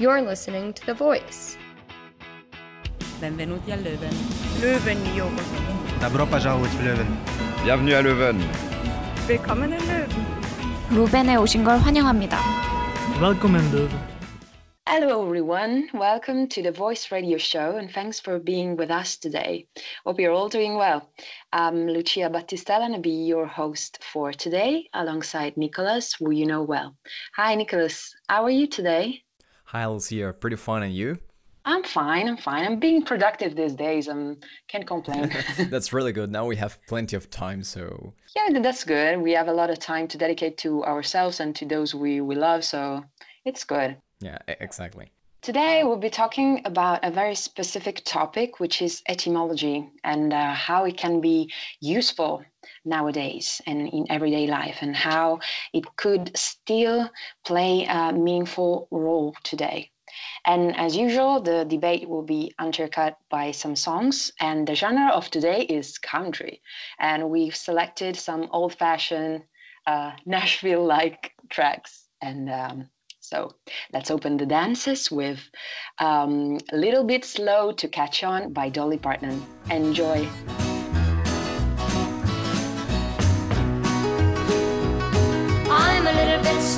You're listening to The Voice. Benvenuti a Leuven. Leuven, Joren. Добро пожаловать в Лeuven. Bienvenue à Leuven. Willkommen in Leuven. 루벤에 오신 걸 환영합니다. Welcome in Leuven. Hello, everyone. Welcome to the Voice Radio Show, and thanks for being with us today. Hope you're all doing well. I'm Lucia Battistel, and I'll be your host for today alongside Nicolas, who you know well. Hi, Nicolas. How are you today? Hi, Lucia. Pretty fine, and you? I'm fine. I'm fine. I'm being productive these days. I can't complain. That's really good. Now we have plenty of time, so. yeah, that's good. We have a lot of time to dedicate to ourselves and to those we, we love, so it's good. Yeah, exactly. Today, we'll be talking about a very specific topic, which is etymology and uh, how it can be useful nowadays and in everyday life, and how it could still play a meaningful role today. And as usual, the debate will be undercut by some songs, and the genre of today is country. And we've selected some old fashioned uh, Nashville like tracks. And um, so let's open the dances with um, A Little Bit Slow to Catch On by Dolly Parton. Enjoy.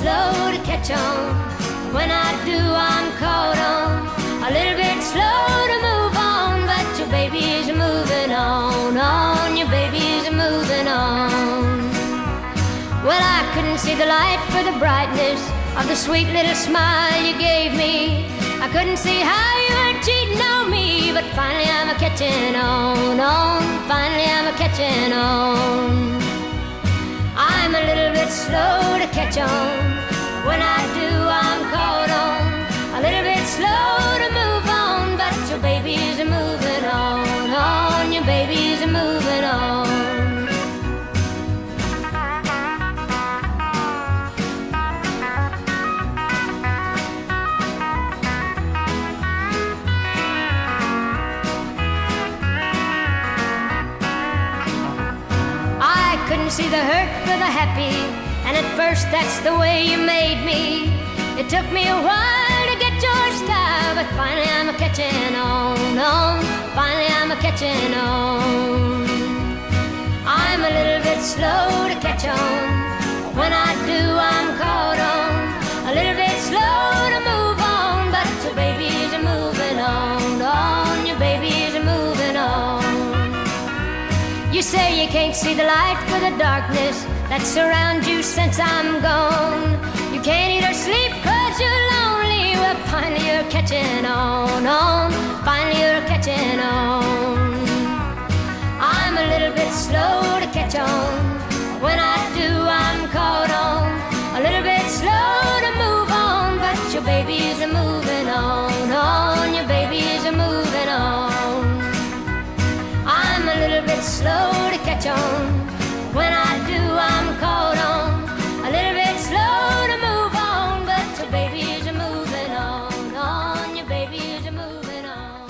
Slow to catch on. When I do, I'm caught on. A little bit slow to move on, but your baby's moving on. On, your baby's moving on. Well, I couldn't see the light for the brightness of the sweet little smile you gave me. I couldn't see how you were cheating on me, but finally I'm a catching on. On, finally I'm a catching on. I'm a little bit slow to catch on. When I do, I'm caught on. A little bit slow to move on, but your baby's moving on. On, your baby's moving on. See the hurt for the happy, and at first that's the way you made me. It took me a while to get your style, but finally I'm a catching on, on. Finally I'm a catching on. I'm a little bit slow to catch on. When I do, I'm caught say you can't see the light for the darkness that surrounds you since I'm gone. You can't eat or sleep cause you're lonely. Well, finally you're catching on, on. Finally you're catching on. I'm a little bit slow to catch on. When I do, I'm caught on. Slow to catch on. When I do, I'm caught on. A little bit slow to move on, but your baby's a moving on, on. Your baby's a moving on.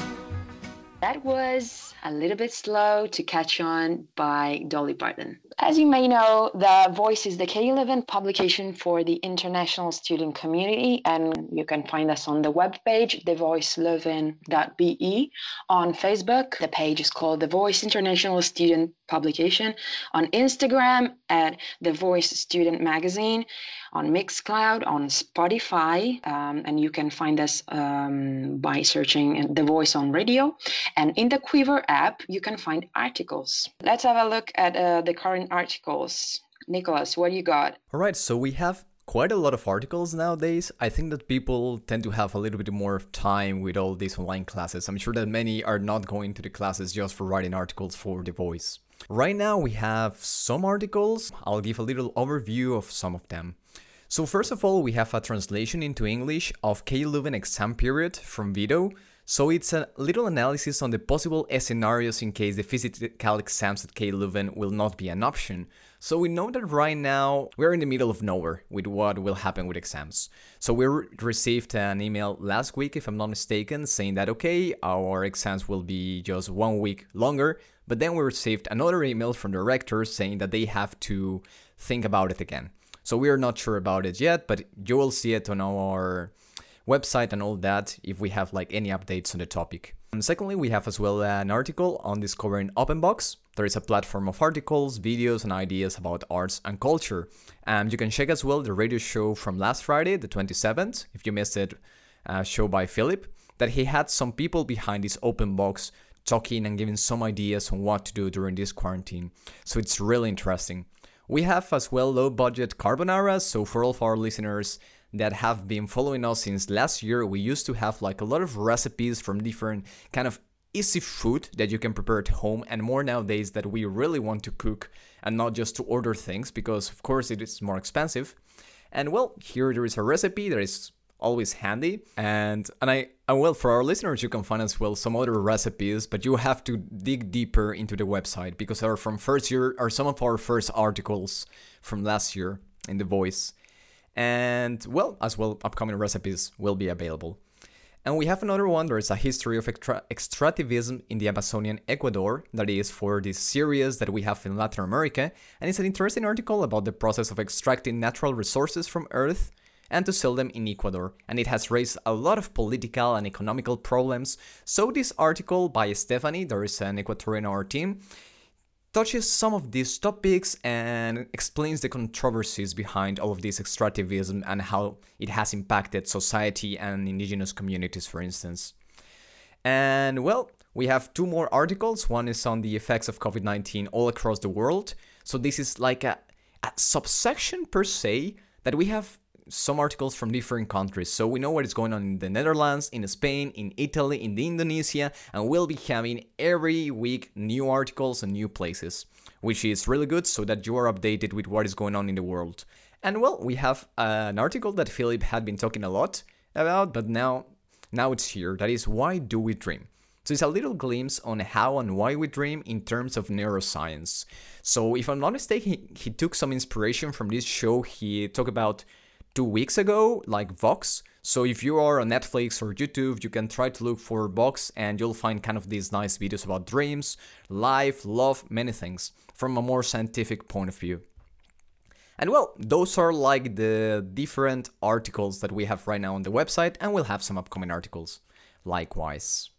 That was A Little Bit Slow to Catch On by Dolly Parton. As you may know, The Voice is the KU Leuven publication for the international student community, and you can find us on the webpage, thevoiceleuven.be. On Facebook, the page is called The Voice International Student Publication. On Instagram, at The Voice Student Magazine. On Mixcloud, on Spotify, um, and you can find us um, by searching The Voice on Radio. And in the Quiver app, you can find articles. Let's have a look at uh, the current articles. Nicolas, what do you got? All right, so we have quite a lot of articles nowadays. I think that people tend to have a little bit more time with all these online classes. I'm sure that many are not going to the classes just for writing articles for The Voice. Right now, we have some articles. I'll give a little overview of some of them. So, first of all, we have a translation into English of KU Leuven exam period from Vito. So, it's a little analysis on the possible scenarios in case the physical exams at KU Leuven will not be an option. So, we know that right now we're in the middle of nowhere with what will happen with exams. So, we re- received an email last week, if I'm not mistaken, saying that okay, our exams will be just one week longer. But then we received another email from the rectors saying that they have to think about it again. So we are not sure about it yet, but you will see it on our website and all that if we have like any updates on the topic. And secondly, we have as well an article on discovering OpenBox. There is a platform of articles, videos, and ideas about arts and culture. And you can check as well the radio show from last Friday, the 27th, if you missed it, uh, show by Philip, that he had some people behind this OpenBox talking and giving some ideas on what to do during this quarantine. So it's really interesting. We have as well low budget carbonara, so for all of our listeners that have been following us since last year, we used to have like a lot of recipes from different kind of easy food that you can prepare at home and more nowadays that we really want to cook and not just to order things because of course it is more expensive. And well, here there is a recipe that is always handy and and I and well for our listeners you can find as well some other recipes but you have to dig deeper into the website because are from first year are some of our first articles from last year in the voice and well, as well, upcoming recipes will be available. And we have another one. There is a history of extra- extractivism in the Amazonian Ecuador, that is for this series that we have in Latin America. And it's an interesting article about the process of extracting natural resources from Earth and to sell them in Ecuador. And it has raised a lot of political and economical problems. So, this article by Stephanie, there is an Ecuadorian our team, touches some of these topics and explains the controversies behind all of this extractivism and how it has impacted society and indigenous communities, for instance. And well, we have two more articles. One is on the effects of COVID 19 all across the world. So, this is like a, a subsection per se that we have some articles from different countries. So we know what is going on in the Netherlands, in Spain, in Italy, in Indonesia, and we'll be having every week new articles and new places, which is really good so that you are updated with what is going on in the world. And well, we have an article that Philip had been talking a lot about, but now now it's here. That is why do we dream? So it's a little glimpse on how and why we dream in terms of neuroscience. So if I'm not mistaken, he, he took some inspiration from this show. He talked about two weeks ago, like Vox. So if you are on Netflix or YouTube, you can try to look for Vox and you'll find kind of these nice videos about dreams, life, love, many things from a more scientific point of view. And well, those are like the different articles that we have right now on the website, and we'll have some upcoming articles likewise.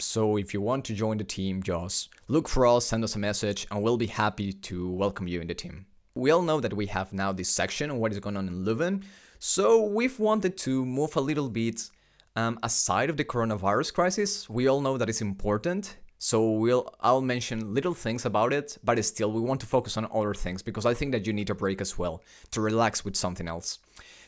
So if you want to join the team, just look for us, send us a message, and we'll be happy to welcome you in the team we all know that we have now this section on what is going on in Leuven, so we've wanted to move a little bit um, aside of the coronavirus crisis. We all know that it's important, so we'll I'll mention little things about it, but still we want to focus on other things because I think that you need a break as well to relax with something else.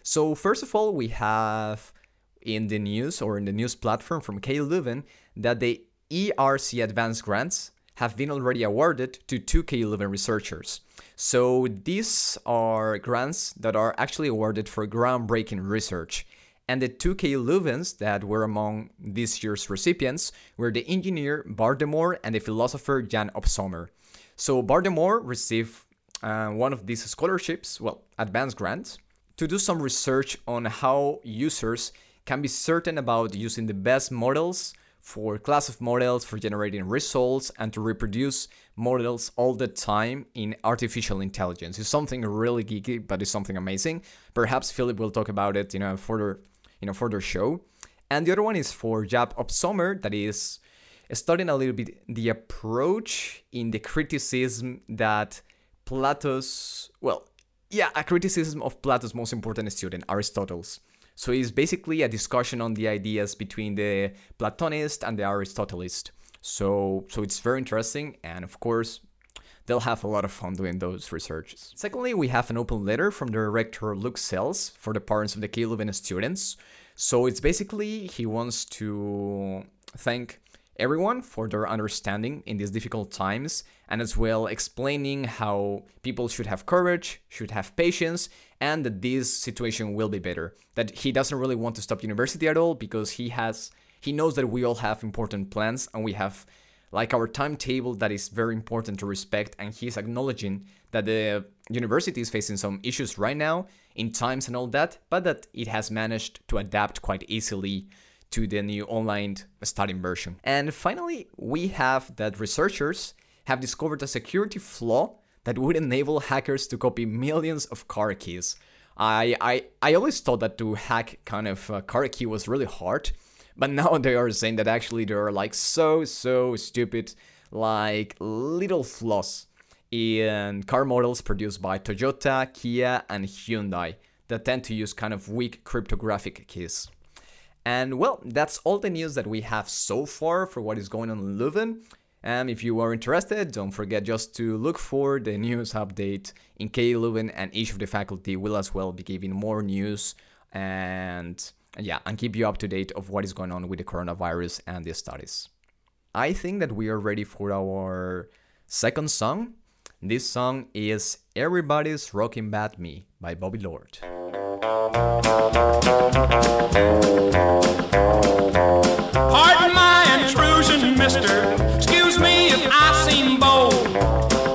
So first of all, we have in the news or in the news platform from KU Leuven that the ERC Advanced Grants have been already awarded to two KU Leuven researchers. So these are grants that are actually awarded for groundbreaking research. And the 2K Leuvens that were among this year's recipients were the engineer Bart de Moor and the philosopher Jan Opsomer. So Bart de Moor received uh, one of these scholarships, well, advanced grants, to do some research on how users can be certain about using the best models for class of models for generating results and to reproduce models all the time in artificial intelligence. It's something really geeky, but it's something amazing. Perhaps Philip will talk about it, you know, further, you know, further show. And the other one is for Jan Opsomer, that is studying a little bit the approach in the criticism that Plato's, well, yeah, a criticism of Plato's most important student, Aristotle's. So it's basically a discussion on the ideas between the Platonist and the Aristotelist. So so it's very interesting and of course they'll have a lot of fun doing those researches. Secondly, we have an open letter from the director Luc Sels for the parents of the Leuven students. So it's basically he wants to thank everyone for their understanding in these difficult times and as well explaining how people should have courage, should have patience, and that this situation will be better. That he doesn't really want to stop university at all because he has he knows that we all have important plans and we have like our timetable that is very important to respect and he's acknowledging that the university is facing some issues right now in times and all that but that it has managed to adapt quite easily to the new online studying version. And finally we have that researchers have discovered a security flaw that would enable hackers to copy millions of car keys. I, I, I always thought that to hack kind of uh, car key was really hard, but now they are saying that actually there are like so, so stupid, like little flaws in car models produced by Toyota, Kia, and Hyundai that tend to use kind of weak cryptographic keys. And well, that's all the news that we have so far for what is going on in Leuven. And if you are interested, don't forget just to look for the news update in KU Leuven, and each of the faculty will as well be giving more news and yeah, and keep you up to date of what is going on with the coronavirus and the studies. I think that we are ready for our second song. This song is Everybody's Rocking But Me by Bobby Lord. Pardon my intrusion, mister. Excuse me if I seem bold.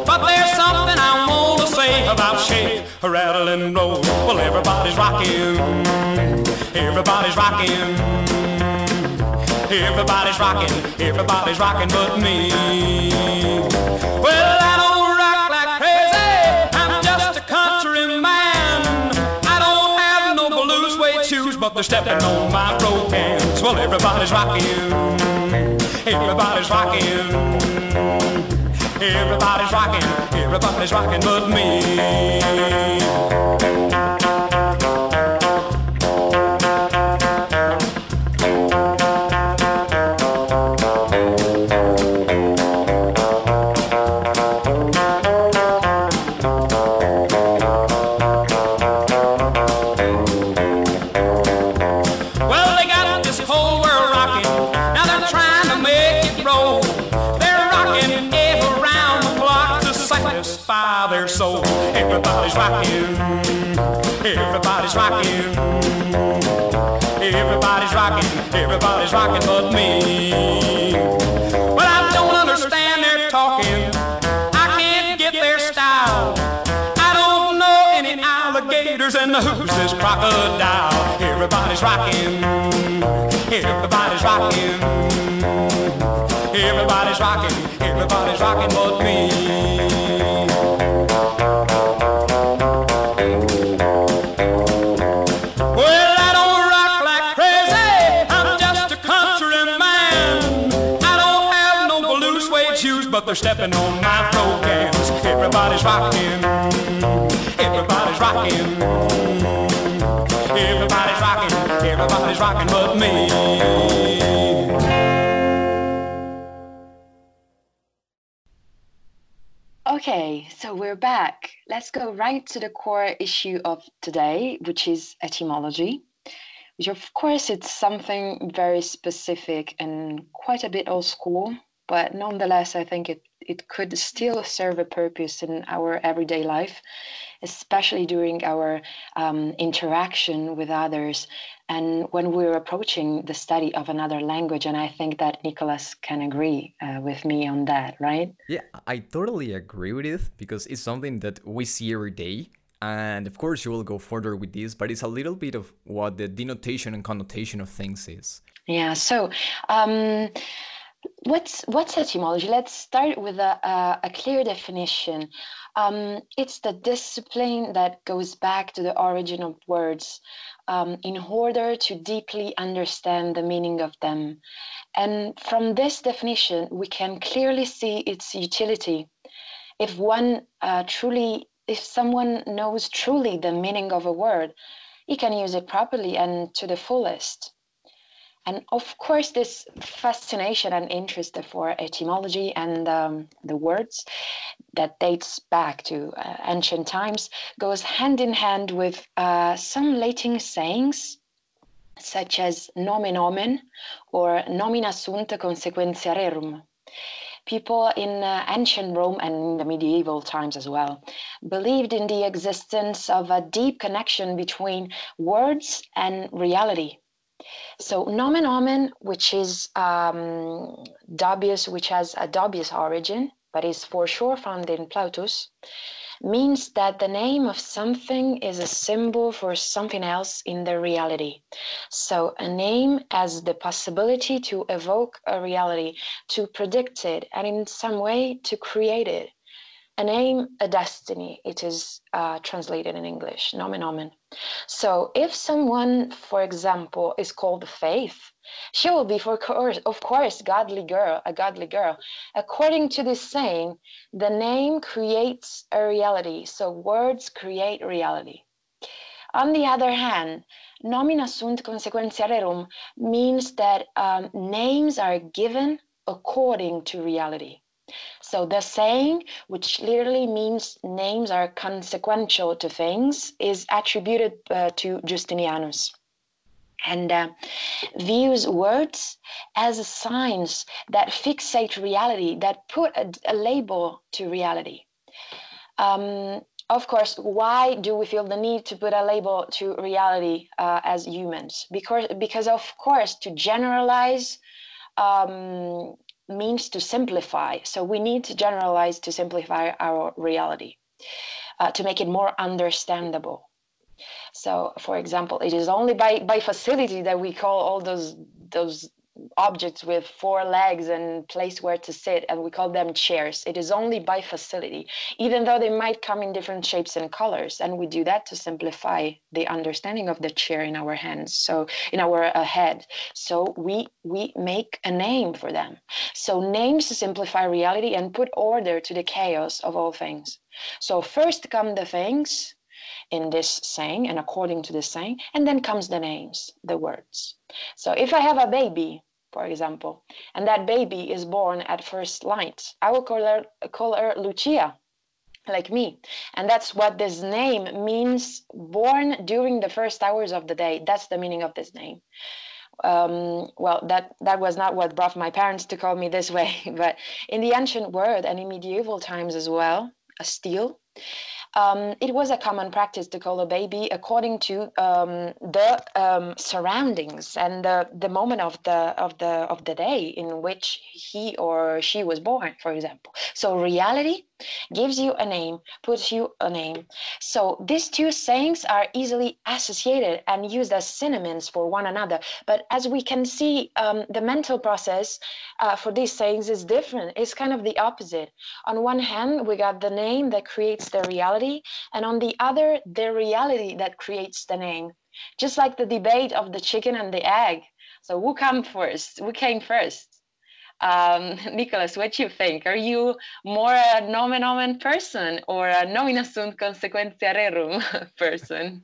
But there's something I want to say about shake, rattle, and roll. Well, everybody's rocking. Everybody's rocking. Everybody's rocking. Everybody's rocking but me. Well, I don't rock like crazy. I'm just a country man. I don't have no blue suede shoes, but they're stepping on my broke hands. Well, everybody's rocking. Everybody's rocking. Everybody's rocking. Everybody's rocking but me. Crocodile. Everybody's rocking. Everybody's rocking. Everybody's rocking. Everybody's rocking but me. Well, I don't rock like crazy. I'm just a country. I don't have no blue suede shoes, but they're stepping on my programs. Everybody's rocking. Everybody's rocking. Everybody's rocking. But me. Okay, so we're back. Let's go right to the core issue of today, which is etymology. Which, of course, it's something very specific and quite a bit old school, but nonetheless, I think it, it could still serve a purpose in our everyday life, especially during our um, interaction with others and when we're approaching the study of another language. And I think that Nicolas can agree uh, with me on that, right? Yeah, I totally agree with it because it's something that we see every day. And of course, you will go further with this, but it's a little bit of what the denotation and connotation of things is. Yeah. So, um, what's what's etymology? Let's start with a a, a clear definition. Um, it's the discipline that goes back to the origin of words um, in order to deeply understand the meaning of them. And from this definition, we can clearly see its utility. If one uh, truly, if someone knows truly the meaning of a word, he can use it properly and to the fullest. And of course, this fascination and interest for etymology and um, the words that dates back to uh, ancient times goes hand in hand with uh, some Latin sayings, such as nomen omen or nomina sunt consequentia rerum. People in uh, ancient Rome and in the medieval times as well believed in the existence of a deep connection between words and reality. So nomen omen, which is um, dubious, which has a dubious origin, but is for sure found in Plautus, means that the name of something is a symbol for something else in the reality. So a name has the possibility to evoke a reality, to predict it, and in some way to create it. a name, a destiny, it is uh, translated in English, nomen omen. So if someone, for example, is called Faith, she will be, for course, of course, godly girl, a godly girl. According to this saying, the name creates a reality. So words create reality. On the other hand, nomina sunt consequentia rerum means that um, names are given according to reality. So the saying, which literally means names are consequential to things, is attributed uh, to Justinianus and uh, views words as signs that fixate reality, that put a, a label to reality. Um, of course, why do we feel the need to put a label to reality uh, as humans? Because, because of course, to generalize um, means to simplify. So we need to generalize to simplify our reality, uh, to make it more understandable. So, for example, it is only by, by facility that we call all those those objects with four legs and place where to sit and we call them chairs. It is only by facility even though they might come in different shapes and colors and we do that to simplify the understanding of the chair in our hands so in our uh, head. So we we make a name for them. So names simplify reality and put order to the chaos of all things. So first come the things in this saying and according to this saying and then comes the names the words. So if i have a baby for example and that baby is born at first light. I will call her call her lucia like me. And that's what this name means born during the first hours of the day. That's the meaning of this name. Um, well that that was not what brought my parents to call me this way but in the ancient world and in medieval times as well a steel um, it was a common practice to call a baby according to um, the um, surroundings and the, the moment of the of the of the day in which he or she was born, for example. So reality gives you a name, puts you a name. So these two sayings are easily associated and used as synonyms for one another. But as we can see, um, the mental process uh, for these sayings is different. It's kind of the opposite. On one hand, we got the name that creates the reality, and on the other, the reality that creates the name. Just like the debate of the chicken and the egg. So who came first? Who came first? Um, Nicolas, what do you think? Are you more a nomen omen person or a nomina sunt consequentia rerum person?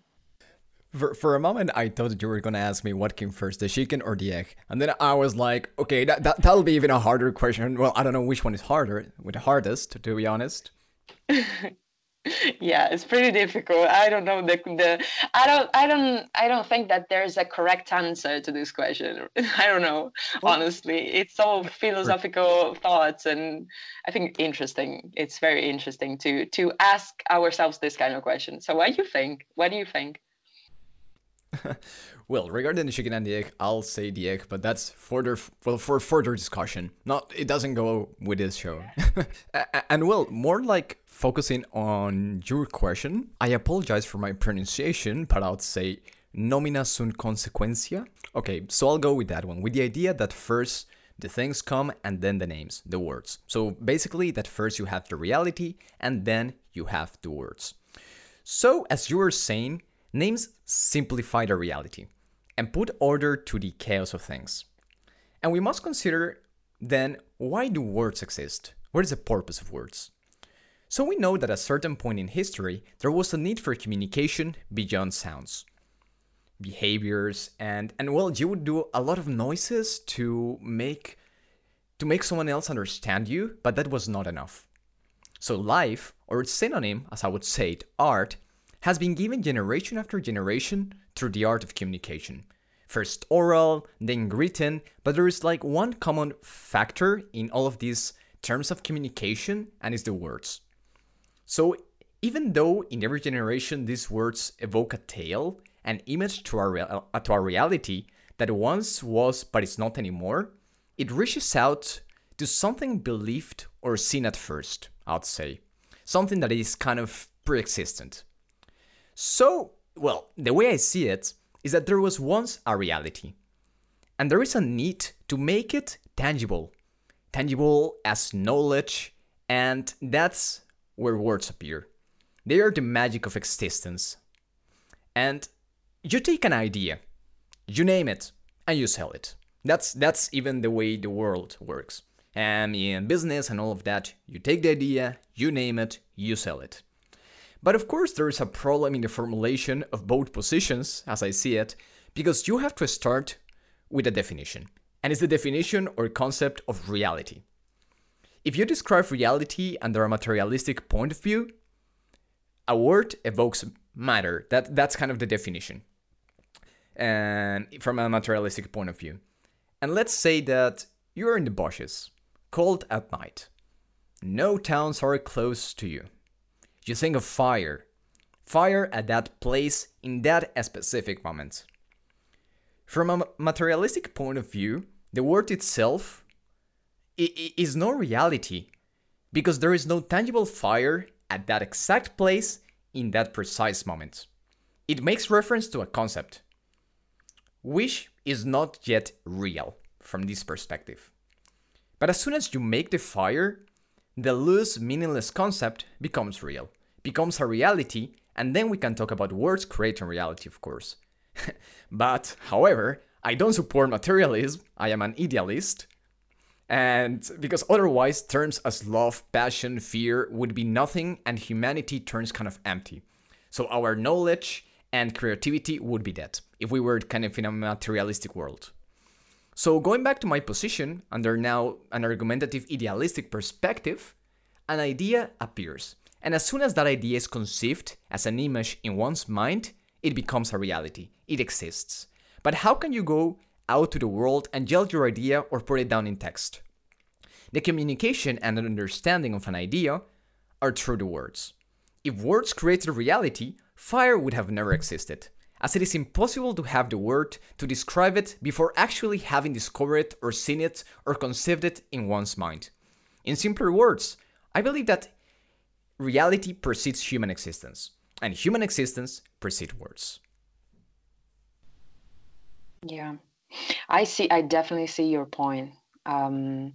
For, for a moment, I thought that you were gonna ask me what came first, the chicken or the egg, and then I was like, okay, that, that that'll be even a harder question. Well, I don't know which one is harder, with the hardest, to be honest. yeah it's pretty difficult. I don't know the, the i don't i don't i don't think that there's a correct answer to this question. I don't know honestly. It's all philosophical thoughts and i think interesting. It's very interesting to to ask ourselves this kind of question. So what do you think? What do you think well, regarding the chicken and the egg, I'll say the egg, but that's further well for further discussion. Not it doesn't go with this show. and well, more like focusing on your question. I apologize for my pronunciation, but I'll say nomina sunt consequentia. Okay, so I'll go with that one, with the idea that first the things come and then the names, the words. So basically, that first you have the reality and then you have the words. So, as you were saying, Names simplify the reality and put order to the chaos of things. And we must consider then why do words exist? What is the purpose of words? So we know that at a certain point in history, there was a need for communication beyond sounds. Behaviors and and well, you would do a lot of noises to make to make someone else understand you, but that was not enough. So life, or its synonym, as I would say it, art, has been given generation after generation through the art of communication. First oral, then written, but there is like one common factor in all of these terms of communication, and it's the words. So, even though in every generation these words evoke a tale, an image to our, uh, to our reality that once was but is not anymore, it reaches out to something believed or seen at first, I'd say. Something that is kind of pre existent. So, well, the way I see it is that there was once a reality, and there is a need to make it tangible. Tangible as knowledge, and that's where words appear. They are the magic of existence. And you take an idea, you name it, and you sell it. That's that's even the way the world works. And in business and all of that, you take the idea, you name it, you sell it. But of course, there is a problem in the formulation of both positions, as I see it, because you have to start with a definition. And it's the definition or concept of reality. If you describe reality under a materialistic point of view, a word evokes matter. That, that's kind of the definition. And from a materialistic point of view. And let's say that you're in the bushes, cold at night. No towns are close to you. You think of fire. Fire at that place in that specific moment. From a materialistic point of view, the word itself is no reality because there is no tangible fire at that exact place in that precise moment. It makes reference to a concept, which is not yet real from this perspective. But as soon as you make the fire, the loose, meaningless concept becomes real, becomes a reality, and then we can talk about words creating reality, of course. but, however, I don't support materialism, I am an idealist. And because otherwise, terms as love, passion, fear would be nothing, and humanity turns kind of empty. So, our knowledge and creativity would be dead if we were kind of in a materialistic world. So, going back to my position, under now an argumentative idealistic perspective, an idea appears. And as soon as that idea is conceived as an image in one's mind, it becomes a reality. It exists. But how can you go out to the world and yell your idea or put it down in text? The communication and an understanding of an idea are through the words. If words created reality, fire would have never existed, as it is impossible to have the word to describe it before actually having discovered it or seen it or conceived it in one's mind. In simpler words, I believe that reality precedes human existence, and human existence precedes words. Yeah, I see. I definitely see your point. Um,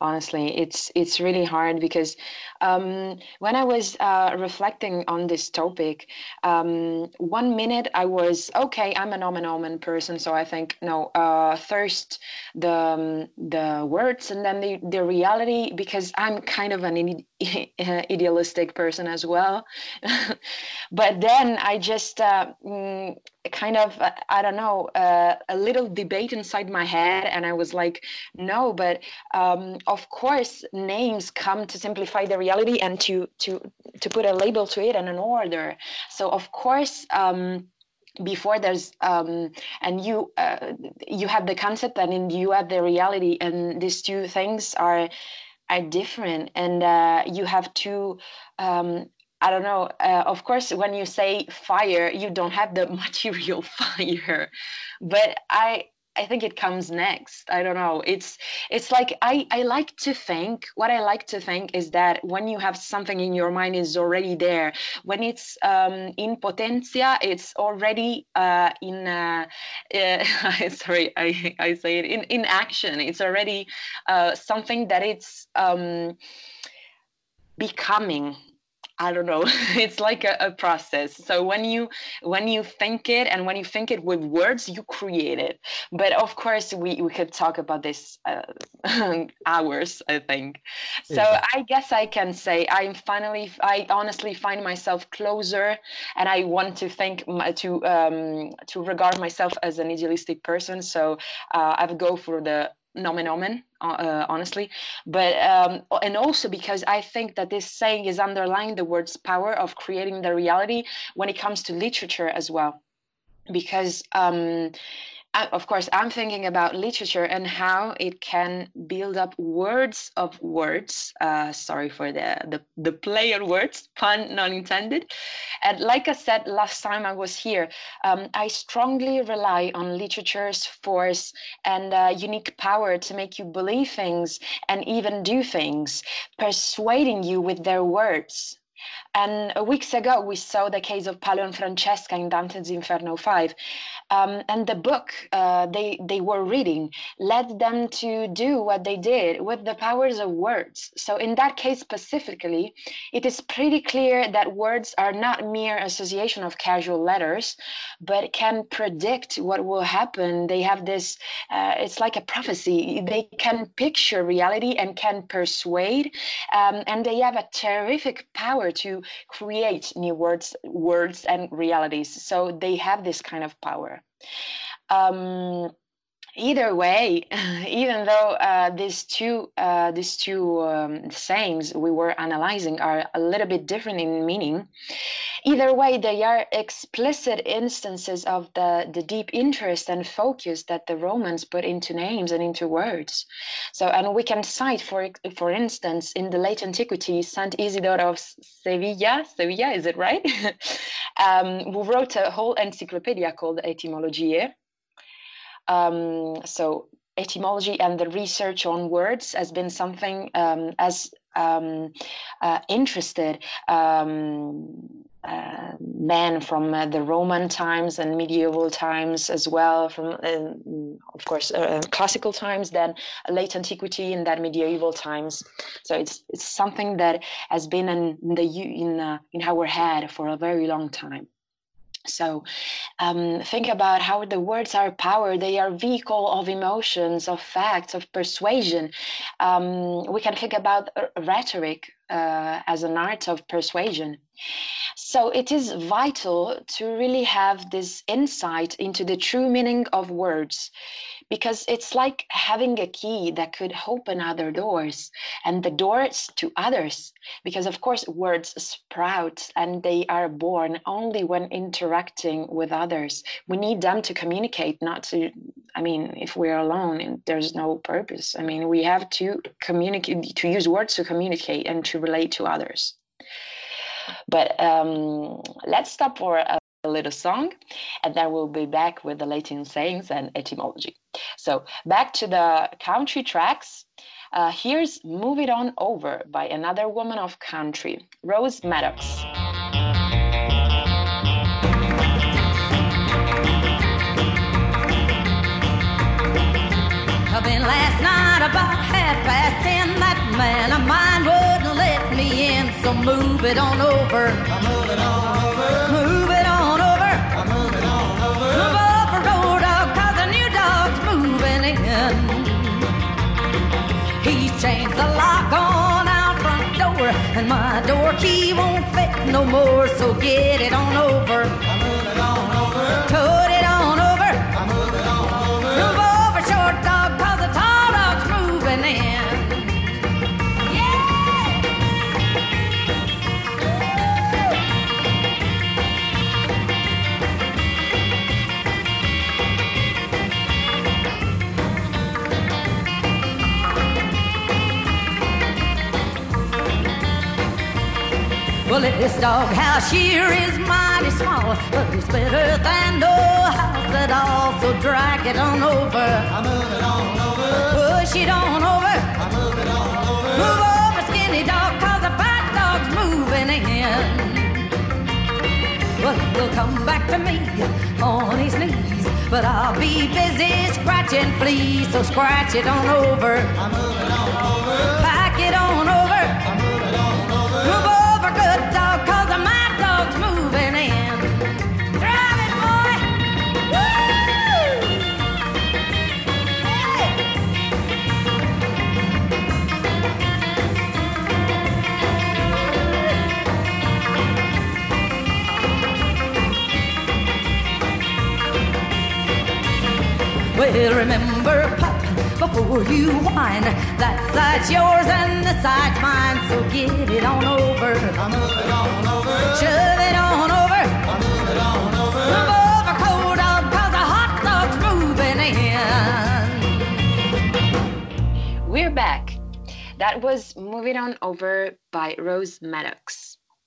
honestly it's it's really hard because um, when i was uh, reflecting on this topic um, one minute i was okay i'm an omen omen person so i think no uh, thirst the um, the words and then the, the reality because i'm kind of an idealistic person as well. But then i just uh, mm, kind of uh, i don't know uh, a little debate inside my head and i was like no but um, of course names come to simplify the reality and to to to put a label to it and an order. So of course um, before there's um, and you uh, you have the concept and then you have the reality and these two things are are different. And uh, you have to um, I don't know. Uh, of course, when you say fire, you don't have the material fire, but I I think it comes next. I don't know. It's it's like I I like to think. What I like to think is that when you have something in your mind is already there. When it's um, in potencia, it's already uh, in. Uh, uh, sorry, I I say it in in action. It's already uh, something that it's um, becoming I don't know. it's like a, a, process. So when you when you think it and when you think it with words, you create it. But of course, we we could talk about this uh, hours. I think. So I guess I can say I'm finally. I honestly find myself closer, and I want to think to um, to regard myself as an idealistic person. So uh, I would go for the nomen omen uh, honestly. But um, and also because i think that this saying is underlying the word's power of creating the reality when it comes to literature as well. Because um, of course, I'm thinking about literature and how it can build up words of words. Uh, sorry for the, the, the play on words, pun not intended. And like I said last time I was here, um, I strongly rely on literature's force and uh, unique power to make you believe things and even do things, persuading you with their words And weeks ago, we saw the case of Paolo and Francesca in Dante's Inferno 5. Um, and the book uh, they, they were reading led them to do what they did with the powers of words. So, in that case specifically, it is pretty clear that words are not mere association of casual letters, but can predict what will happen. They have this, uh, it's like a prophecy. They can picture reality and can persuade, um, and they have a terrific power to create new words, words and realities. So they have this kind of power. Um, either way, even though uh, these two uh, these two um, sayings we were analyzing are a little bit different in meaning, either way they are explicit instances of the the deep interest and focus that the Romans put into names and into words. So, and we can cite for for instance in the late antiquity Saint Isidore of Sevilla, Sevilla is it right? um, who wrote a whole encyclopedia called Etymologiae um, so etymology and the research on words has been something um, as um, uh, interested um, uh, men from uh, the Roman times and medieval times as well, from uh, of course uh, classical times, then late antiquity, and then medieval times. So it's it's something that has been in the in uh, in our head for a very long time. So um, think about how the words are power. They are vehicle of emotions, of facts, of persuasion. Um, we can think about rhetoric uh, as an art of persuasion. So it is vital to really have this insight into the true meaning of words because it's like having a key that could open other doors and the doors to others. Because of course words sprout and they are born only when interacting with others. We need them to communicate not to i mean if we're alone there's no purpose. I mean we have to communicate to use words to communicate and to relate to others. But um, let's stop for a a little song, and then we'll be back with the Latin sayings and etymology. So back to the country tracks. Uh, here's Move It On Over by another woman of country, Rose Maddox. I've been last night about half past ten. That man of mine wouldn't let me in, so move it on over. Move it on over. Move the lock on our front door, and my door key won't fit no more, so get it on over. Well, this doghouse here is mighty small, but it's better than no house at all. So drag it on over. I move it on over. Push it on over. I move it on over. Move over, skinny dog, cause the fat dog's moving in. Well, he'll come back to me on his knees, but I'll be busy scratching fleas. So scratch it on over. I move it on Well, remember, pup, before you whine, that side's yours and the side's mine. So get it on over. Move it on over. Shove it on over. Move over. Cold dog, the hot dog's moving in. We're back. That was Moving On Over by Rose Maddox.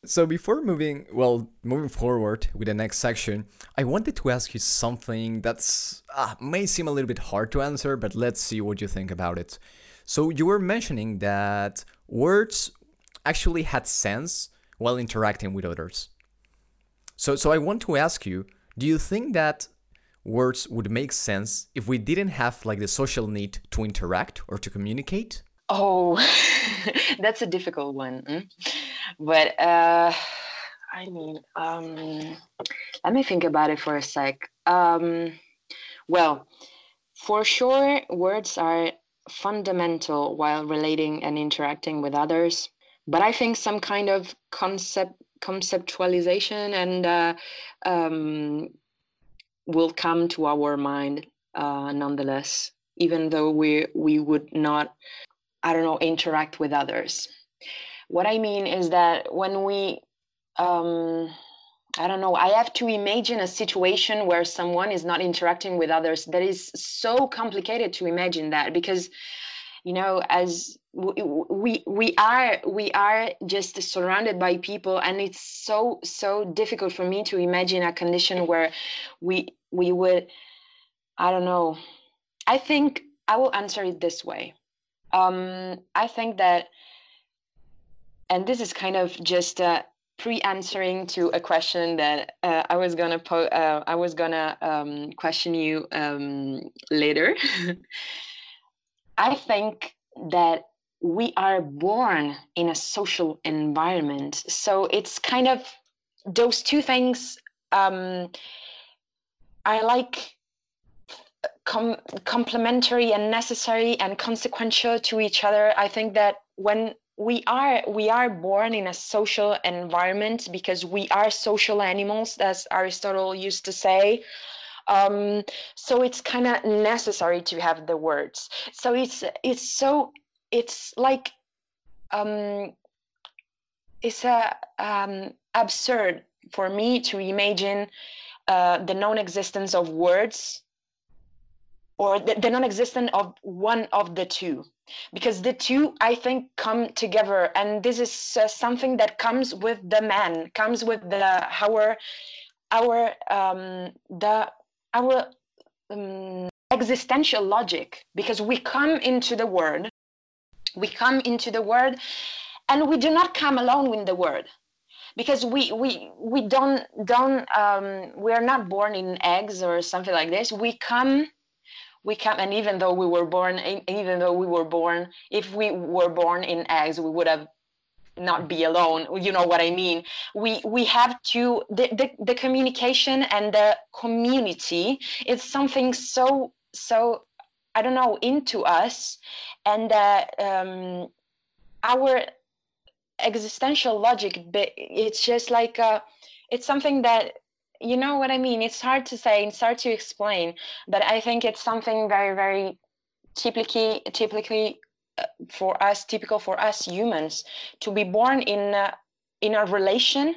So before moving, well, moving forward with the next section, I wanted to ask you something that's uh, may seem a little bit hard to answer, but let's see what you think about it. So you were mentioning that words actually had sense while interacting with others. So, so I want to ask you: Do you think that words would make sense if we didn't have like the social need to interact or to communicate? Oh, that's a difficult one. mm. But uh, I mean, um, let me think about it for a sec. Um, well, for sure, words are fundamental while relating and interacting with others. But I think some kind of concept conceptualization and uh, um, will come to our mind uh, nonetheless, even though we we would not, I don't know, interact with others. What I mean is that when we um, I don't know. I have to imagine a situation where someone is not interacting with others. That is so complicated to imagine that because, you know, as we we are we are just surrounded by people, and it's so so difficult for me to imagine a condition where we we would, I don't know. I think I will answer it this way. Um, I think that, and this is kind of just. Uh, pre-answering to a question that uh, I was gonna po- uh, I was gonna um, question you um, later. I think that we are born in a social environment, so it's kind of those two things. Um, I like com- complementary and necessary and consequential to each other. I think that when we are we are born in a social environment because we are social animals as aristotle used to say um, so it's kind of necessary to have the words so it's it's so it's like um, it's a um, absurd for me to imagine uh, the non-existence of words or the, the non-existence of one of the two. Because the two i think come together and this is uh, something that comes with the man comes with the our our um the our um, existential logic. Because we come into the word we come into the word and we do not come alone in the word. Because we we we don't don't um we are not born in eggs or something like this. We come we come and even though we were born even though we were born if we were born in eggs we would have not be alone. You know what i mean? We we have to the, the, the communication and the community is something so so i don't know into us and uh, um, our existential logic it's just like uh, it's something that you know what I mean? It's hard to say, it's hard to explain, but I think it's something very, very typically, typically uh, for us, typical for us humans, to be born in a, in a relation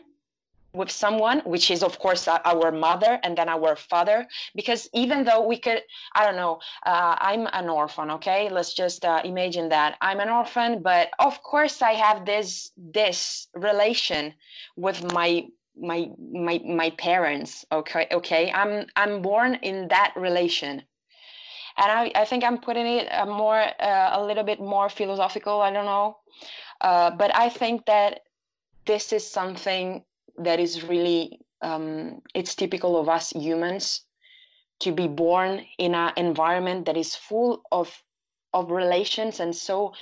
with someone, which is of course our mother and then our father. Because even though we could, I don't know, uh, I'm an orphan. Okay, let's just uh, imagine that I'm an orphan, but of course I have this this relation with my my my my parents okay okay? I'm i'm born in that relation. And i i think i'm putting it a more uh, a little bit more philosophical i don't know. Uh, but i think that this is something that is really um, it's typical of us humans to be born in an environment that is full of of relations and so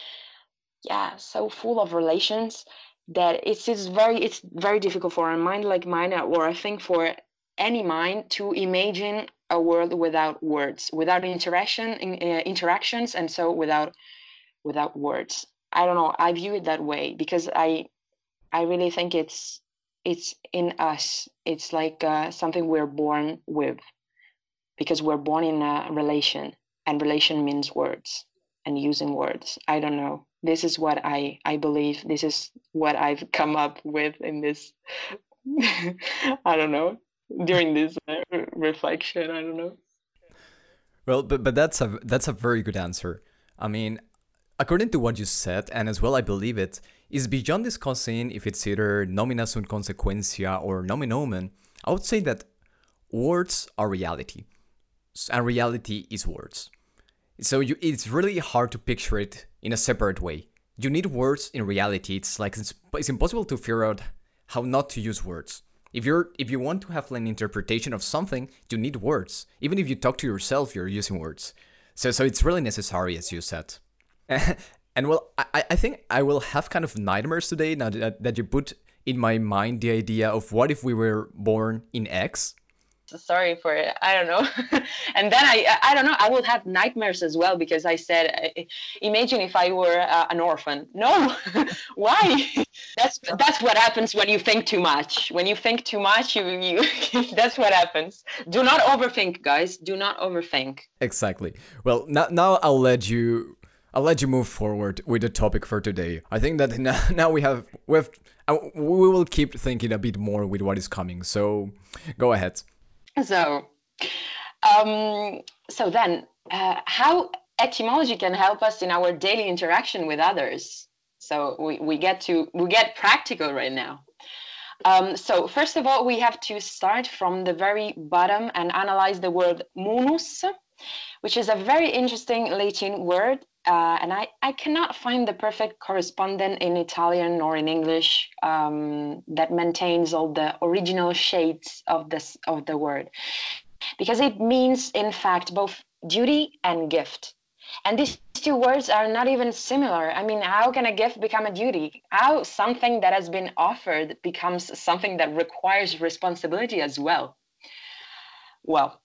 yeah so full of relations that it's, it's very it's very difficult for a mind like mine or i think for any mind to imagine a world without words without interaction uh, interactions and so without without words. I don't know i view it that way because i i really think it's it's in us. It's like uh, something we're born with because we're born in a relation and relation means words and using words. I don't know this is what I I believe. This is what I've come up with in this. I don't know during this uh, reflection. I don't know. Well, but but that's a that's a very good answer. I mean, according to what you said, and as well I believe it, is beyond discussing if it's either nomina sunt consequentia or nomen omen. I would say that words are reality, and reality is words. So you, it's really hard to picture it in a separate way. You need words in reality. It's like it's, impossible to figure out how not to use words. If you're if you want to have an interpretation of something, you need words. Even if you talk to yourself, you're using words. So so it's really necessary, as you said. and well, I, I think I will have kind of nightmares today now that, that you put in my mind the idea of what if we were born in X sorry for it. I don't know. And then i i don't know i would have nightmares as well because i said imagine if i were uh, an orphan. No. Why? That's that's what happens when you think too much. When you think too much you you that's what happens. Do not overthink guys. Do not overthink. Exactly. Well now now i'll let you I'll let you move forward with the topic for today. I think that now, now we have we have uh, we will keep thinking a bit more with what is coming. So go ahead. So, um, so then, uh, how etymology can help us in our daily interaction with others? So we, we get to we get practical right now. Um, so first of all, we have to start from the very bottom and analyze the word munus, which is a very interesting Latin word uh, and I, I cannot find the perfect correspondent in Italian or in English um, that maintains all the original shades of this of the word, because it means in fact both duty and gift, and these two words are not even similar. I mean, how can a gift become a duty? How something that has been offered becomes something that requires responsibility as well? Well,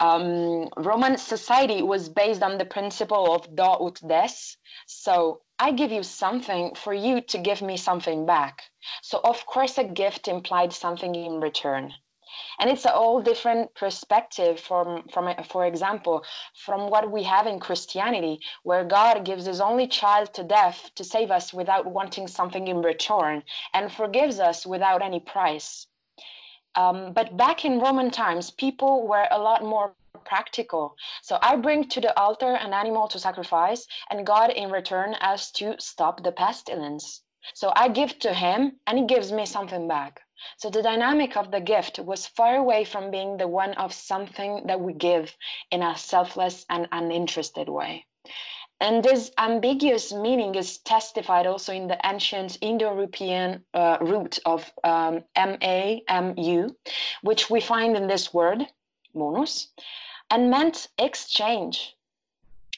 um, Roman society was based on the principle of do ut des. So I give you something for you to give me something back. So of course a gift implied something in return. And it's a whole different perspective from, from, for example, from what we have in Christianity, where God gives his only child to death to save us without wanting something in return and forgives us without any price. Um, but back in Roman times, people were a lot more practical. So I bring to the altar an animal to sacrifice, and God in return has to stop the pestilence. So I give to him, and he gives me something back. So the dynamic of the gift was far away from being the one of something that we give in a selfless and uninterested way. And this ambiguous meaning is testified also in the ancient Indo-European uh, root of um, M-A-M-U, which we find in this word, munus, and meant exchange.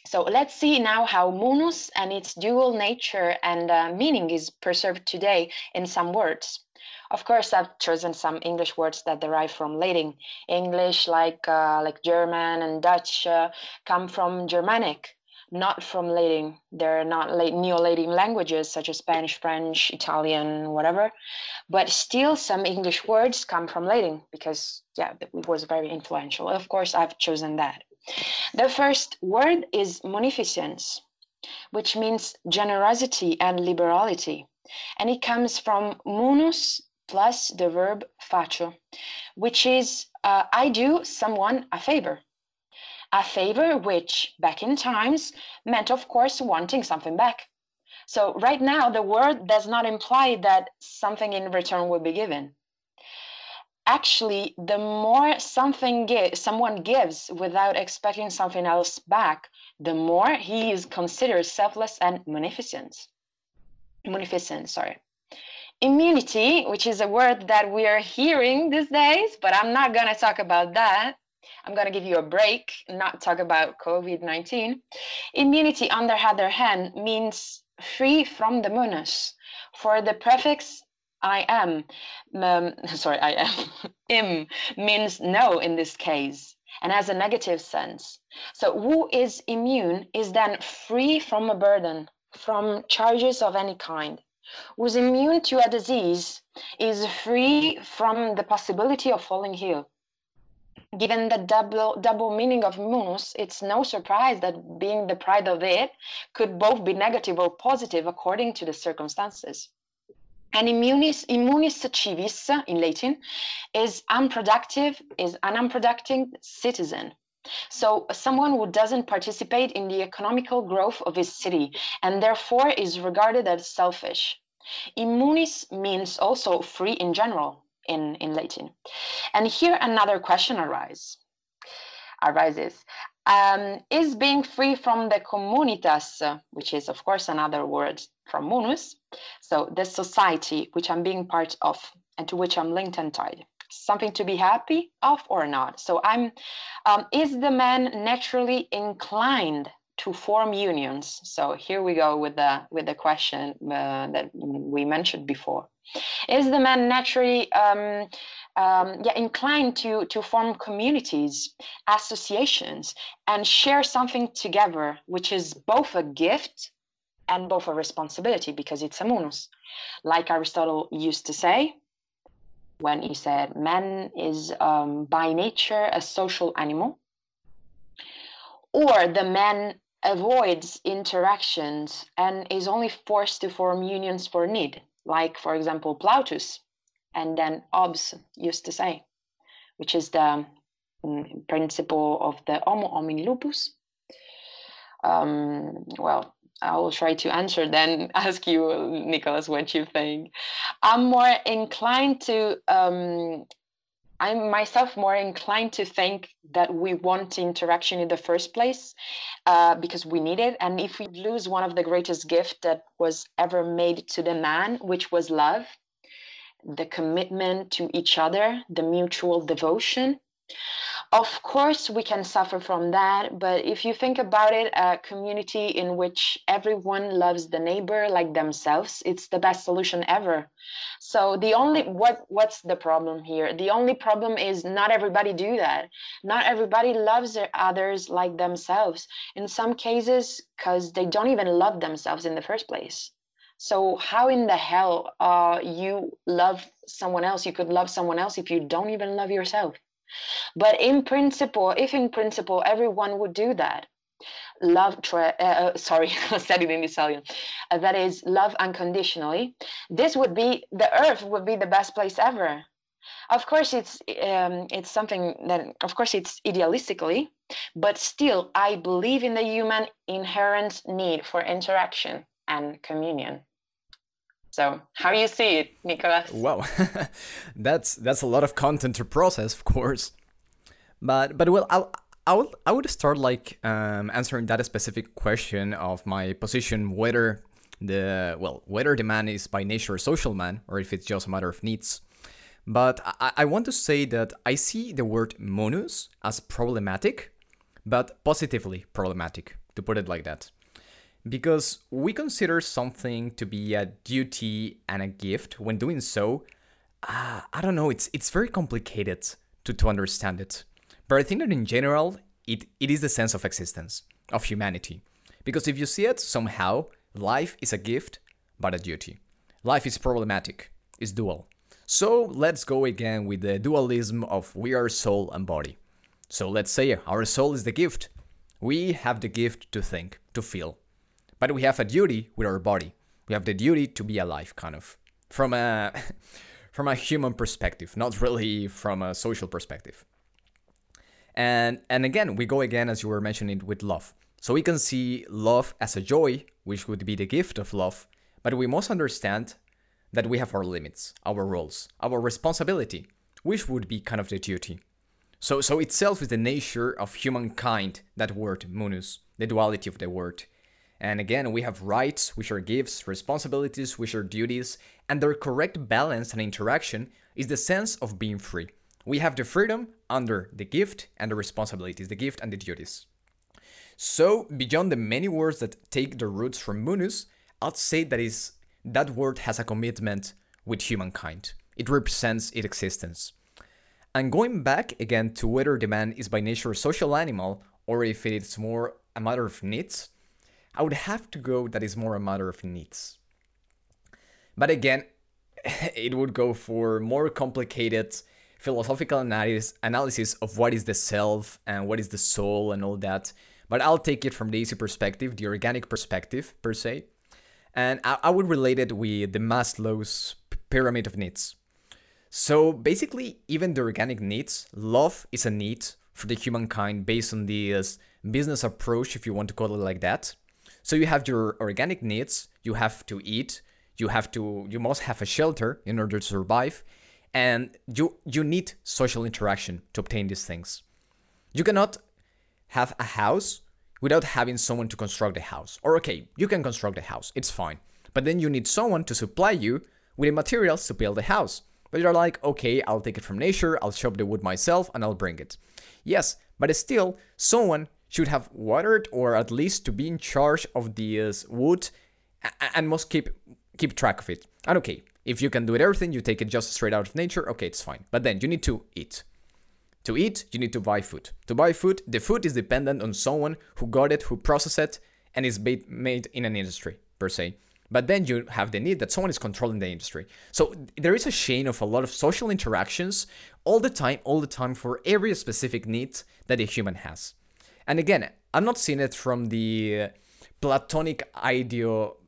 So let's see now how munus and its dual nature and uh, meaning is preserved today in some words. Of course, I've chosen some English words that derive from Latin. English, like uh, like German and Dutch, uh, come from Germanic, not from Latin. They're not Neo-Latin languages such as Spanish, French, Italian, whatever. But still, some English words come from Latin because, yeah, it was very influential. Of course, I've chosen that. The first word is munificence, which means generosity and liberality. And it comes from munus plus the verb faccio, which is uh, I do someone a favor a favor which, back in times, meant, of course, wanting something back. So right now, the word does not imply that something in return will be given. Actually, the more something give, someone gives without expecting something else back, the more he is considered selfless and munificent. Munificent, sorry. Immunity, which is a word that we are hearing these days, but I'm not going to talk about that. I'm going to give you a break, not talk about COVID 19. Immunity, the other hand, means free from the munus. For the prefix I am, um, sorry, I am, im means no in this case and has a negative sense. So, who is immune is then free from a burden, from charges of any kind. Who's immune to a disease is free from the possibility of falling ill given the double double meaning of munus, it's no surprise that being deprived of it could both be negative or positive according to the circumstances. And immunis, immunis civis in Latin is unproductive, is an unproductive citizen. So someone who doesn't participate in the economical growth of his city and therefore is regarded as selfish. Immunis means also free in general, in, in Latin. And here another question arise, arises. Um, is being free from the communitas, which is of course another word from munus, so the society which I'm being part of, and to which I'm linked and tied. Something to be happy of or not. So I'm, um, is the man naturally inclined to form unions? So here we go with the with the question uh, that we mentioned before. Is the man naturally um, um, yeah, inclined to, to form communities, associations, and share something together, which is both a gift and both a responsibility because it's a munus. Like Aristotle used to say, when he said, man is um, by nature a social animal, or the man avoids interactions and is only forced to form unions for need, like, for example, Plautus and then Hobbes used to say, which is the um, principle of the homo homini lupus. Um, well, I will try to answer then ask you, Nicolas, what you think. I'm more inclined to, um, I'm myself more inclined to think that we want interaction in the first place uh, because we need it. And if we lose one of the greatest gifts that was ever made to the man, which was love, the commitment to each other, the mutual devotion. Of course, we can suffer from that, but if you think about it, a community in which everyone loves the neighbor like themselves, it's the best solution ever. So the only what what's the problem here? The only problem is not everybody do that. Not everybody loves their others like themselves. In some cases, because they don't even love themselves in the first place. So how in the hell uh, you love someone else? You could love someone else if you don't even love yourself. But in principle, if in principle everyone would do that, love, tra- uh, uh sorry, I said it in Italian, uh, that is love unconditionally, this would be, the earth would be the best place ever. Of course, it's um, it's something that, of course, it's idealistically, but still, I believe in the human inherent need for interaction and communion. So, how you see it, Nicolas? Wow, that's that's a lot of content to process, of course. But but well, I'll, I would I would start like um, answering that specific question of my position whether the well whether the man is by nature a social man or if it's just a matter of needs. But I, I want to say that I see the word munus as problematic, but positively problematic, to put it like that because we consider something to be a duty and a gift. When doing so uh, i don't know it's it's very complicated to, to understand it. But i think that in general it, it is the sense of existence of humanity. Because if you see it somehow life is a gift but a duty. Life is problematic is dual. So let's go again with the dualism of we are soul and body. So let's say our soul is the gift. We have the gift to think to feel but we have a duty with our body. We have the duty to be alive, kind of, from a from a human perspective, not really from a social perspective. And and again, we go again as you were mentioning with love. So we can see love as a joy, which would be the gift of love, but we must understand that we have our limits, our roles, our responsibility, which would be kind of the duty. So so itself is the nature of humankind, that word munus, the duality of the word. And again, we have rights, which are gifts, responsibilities, which are duties, and their correct balance and interaction is the sense of being free. We have the freedom under the gift and the responsibilities, the gift and the duties. So, beyond the many words that take their roots from munus, I'd say that is that word has a commitment with humankind. It represents its existence. And going back again to whether the man is by nature a social animal or if it's more a matter of needs, I would have to go that is more a matter of needs. But again, it would go for more complicated philosophical analysis, of what is the self and what is the soul and all that. But I'll take it from the easy perspective, the organic perspective per se. And I, I would relate it with the Maslow's pyramid of needs. So basically, even the organic needs, love is a need for the humankind based on this business approach, if you want to call it like that. So you have your organic needs, you have to eat, you have to you must have a shelter in order to survive, and you you need social interaction to obtain these things. You cannot have a house without having someone to construct the house. Or okay, you can construct the house, it's fine. But then you need someone to supply you with the materials to build the house. But you're like, okay, I'll take it from nature, I'll chop the wood myself, and I'll bring it. Yes, but still, someone should have watered or at least to be in charge of the uh, wood and must keep keep track of it. And okay, if you can do it everything, you take it just straight out of nature, okay, it's fine. But then you need to eat. To eat, you need to buy food. To buy food, the food is dependent on someone who got it, who processed it, and is made in an industry, per se. But then you have the need that someone is controlling the industry. So there is a chain of a lot of social interactions all the time, all the time for every specific need that a human has. And again, I'm not seeing it from the platonic ideal,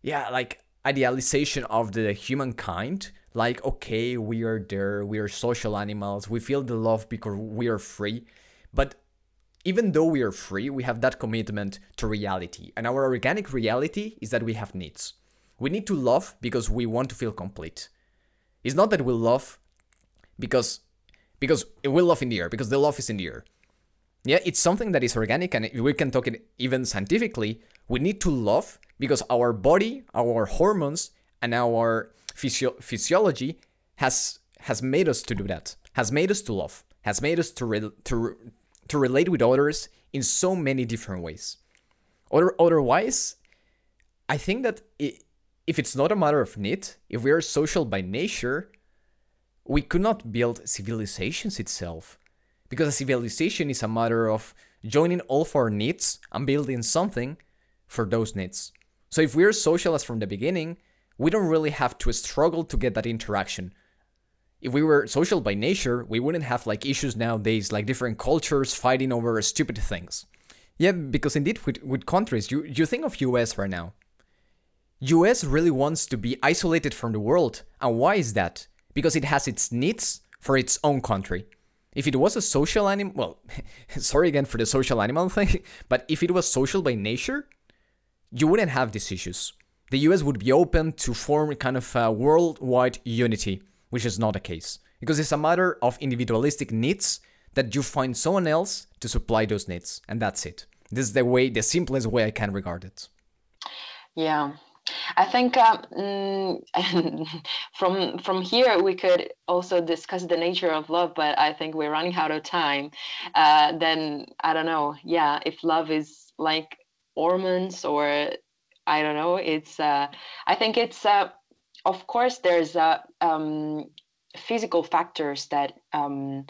yeah, like idealization of the humankind. Like, okay, we are there, we are social animals, we feel the love because we are free. But even though we are free, we have that commitment to reality. And our organic reality is that we have needs. We need to love because we want to feel complete. It's not that we love because because we love in the air, because the love is in the air. Yeah, it's something that is organic and we can talk it even scientifically. We need to love because our body, our hormones, and our physio- physiology has has made us to do that. Has made us to love. Has made us to re- to to relate with others in so many different ways. Other, otherwise, I think that it, if it's not a matter of need, if we are social by nature, we could not build civilizations itself. Because a civilization is a matter of joining all of our needs and building something for those needs. So if we're socialists from the beginning, we don't really have to struggle to get that interaction if we were social by nature, we wouldn't have like issues nowadays, like different cultures fighting over stupid things. Yeah, because indeed with, with countries, you, you think of US right now. US really wants to be isolated from the world. And why is that? Because it has its needs for its own country. If it was a social animal, well, sorry again for the social animal thing, but if it was social by nature, you wouldn't have these issues. The US would be open to form kind of a worldwide unity which is not the case. Because it's a matter of individualistic needs that you find someone else to supply those needs, and that's it. This is the way, the simplest way I can regard it. Yeah, I think um, from from here we could also discuss the nature of love, but I think we're running out of time. Uh, then I don't know. Yeah, if love is like hormones or I don't know, it's. Uh, I think it's. Uh, of course, there's uh, um, physical factors that um,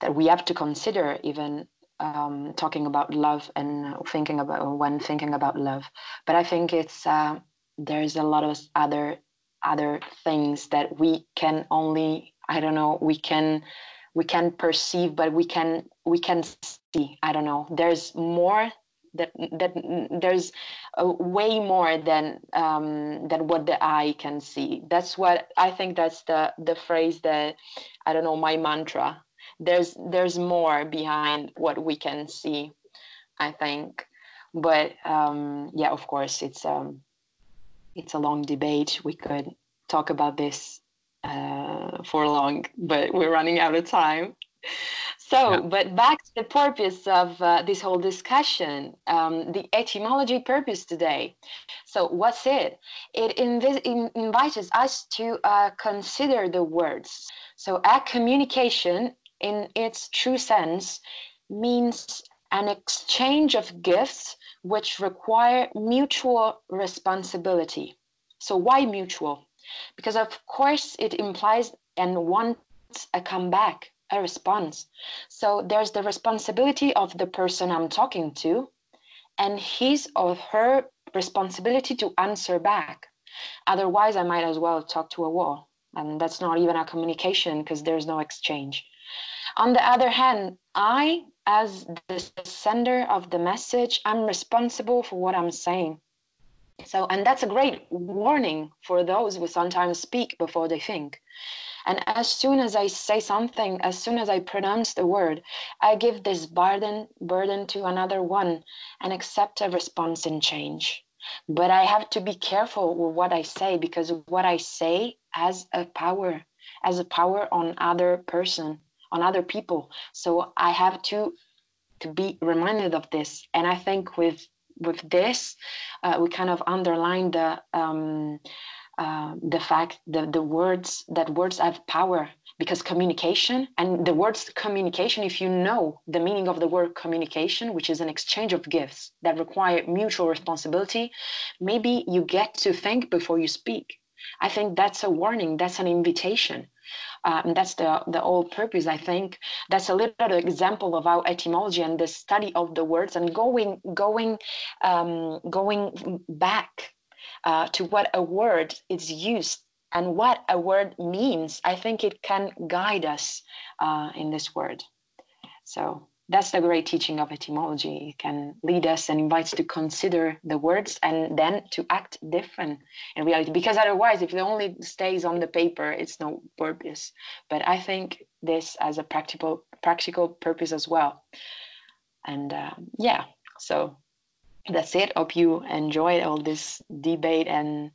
that we have to consider even um, talking about love and thinking about when thinking about love. But I think it's uh, there's a lot of other other things that we can only I don't know we can we can perceive, but we can we can see. I don't know. There's more that that there's a way more than um, than what the eye can see. That's what I think. That's the the phrase that I don't know my mantra. There's there's more behind what we can see. I think, but um, yeah, of course, it's um, it's a long debate. We could talk about this uh, for long, but we're running out of time. So, yeah. but back to the purpose of uh, this whole discussion, um, the etymology purpose today. So, what's it? It invi- in- invites us to uh, consider the words. So, a communication, in its true sense, means an exchange of gifts which require mutual responsibility. So, why mutual? Because, of course, it implies and wants a comeback a response. So there's the responsibility of the person I'm talking to and his or her responsibility to answer back. Otherwise, I might as well talk to a wall. And that's not even a communication because there's no exchange. On the other hand, I, as the sender of the message, I'm responsible for what I'm saying. So, and that's a great warning for those who sometimes speak before they think. And as soon as I say something, as soon as I pronounce the word, I give this burden burden to another one and accept a response and change. But I have to be careful with what I say because what I say has a power, has a power on other person, on other people. So I have to to be reminded of this. And I think with with this, uh, we kind of underline the um, uh, the fact that the words that words have power because communication and the words communication if you know the meaning of the word communication which is an exchange of gifts that require mutual responsibility maybe you get to think before you speak i think that's a warning that's an invitation and that's the the whole purpose i think that's a little example of our etymology and the study of the words and going going um, going back uh, to what a word is used and what a word means, I think it can guide us uh, in this word. So that's the great teaching of etymology. It can lead us and invites to consider the words and then to act different in reality. Because otherwise, if it only stays on the paper, it's no purpose. But I think this as a practical practical purpose as well. And uh, yeah, so that's it. Hope you enjoyed all this debate and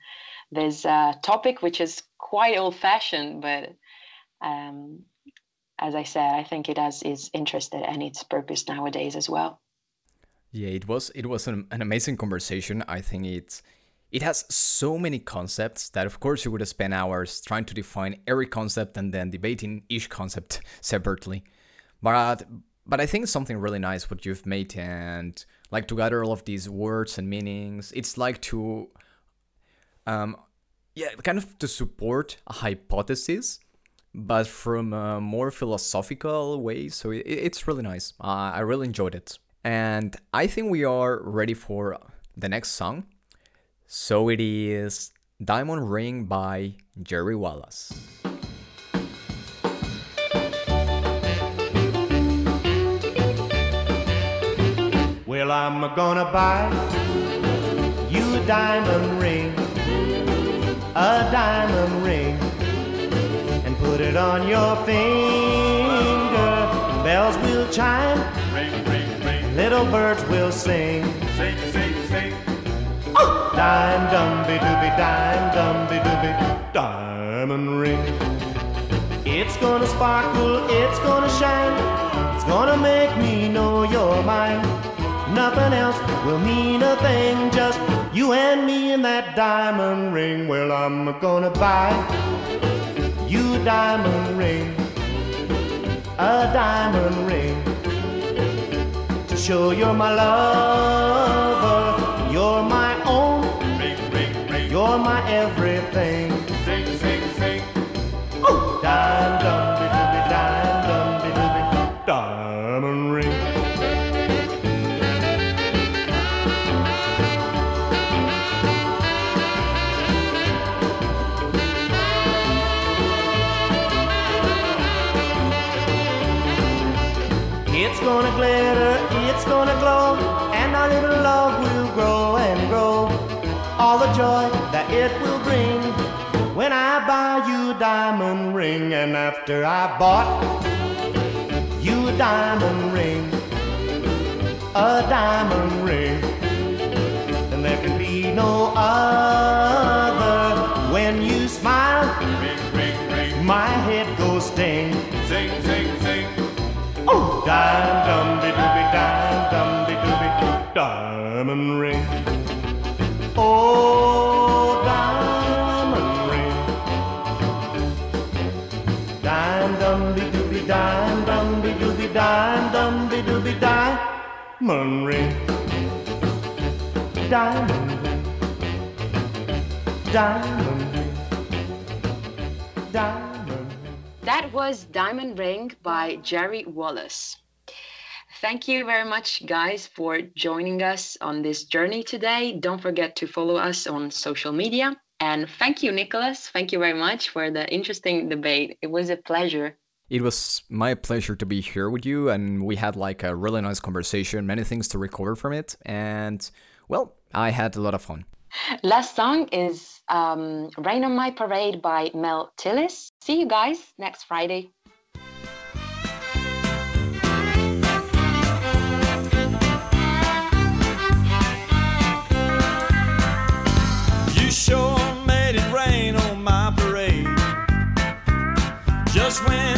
this uh, topic, which is quite old-fashioned, but um, as I said, I think it has its interest and its purpose nowadays as well. Yeah, it was it was an, an amazing conversation. I think it's it has so many concepts that of course you would have spent hours trying to define every concept and then debating each concept separately. But but I think something really nice what you've made and like to gather all of these words and meanings. It's like to um, yeah, kind of to support a hypothesis, but from a more philosophical way. So it, it's really nice. Uh, I really enjoyed it. And I think we are ready for the next song. So it is Diamond Ring by Jerry Wallace. Well, I'm gonna buy you a diamond ring a diamond ring put it on your finger. Bells will chime, ring, ring, ring. little birds will sing. Sing, sing, sing. Oh! Dime, dumby, dooby, dime, dumby, dooby, diamond ring. It's gonna sparkle, it's gonna shine, it's gonna make me know you're mine. Nothing else will mean a thing, just you and me in that diamond ring. Well, I'm gonna buy a diamond ring, a diamond ring, to show you're my lover, you're my own, you're my everything. I buy you a diamond ring, and after I bought you a diamond ring, a diamond ring, and there can be no other. When you smile, ring, ring, ring. my head goes ding, sing, sing, sing. Oh, dime, dumby, dooby, dime, dumby, dooby, diamond ring. Oh, dumby, dooby, diamond ring. Diamond ring. Diamond ring. That was Diamond Ring by Jerry Wallace. Thank you very much, guys, for joining us on this journey today. Don't forget to follow us on social media. And thank you, Nicolas. Thank you very much for the interesting debate. It was a pleasure. It was my pleasure to be here with you, and we had like a really nice conversation, many things to recover from it, and well, I had a lot of fun. Last song is um, Rain on My Parade by Mel Tillis. See you guys next Friday. You sure made it rain on my parade. Just when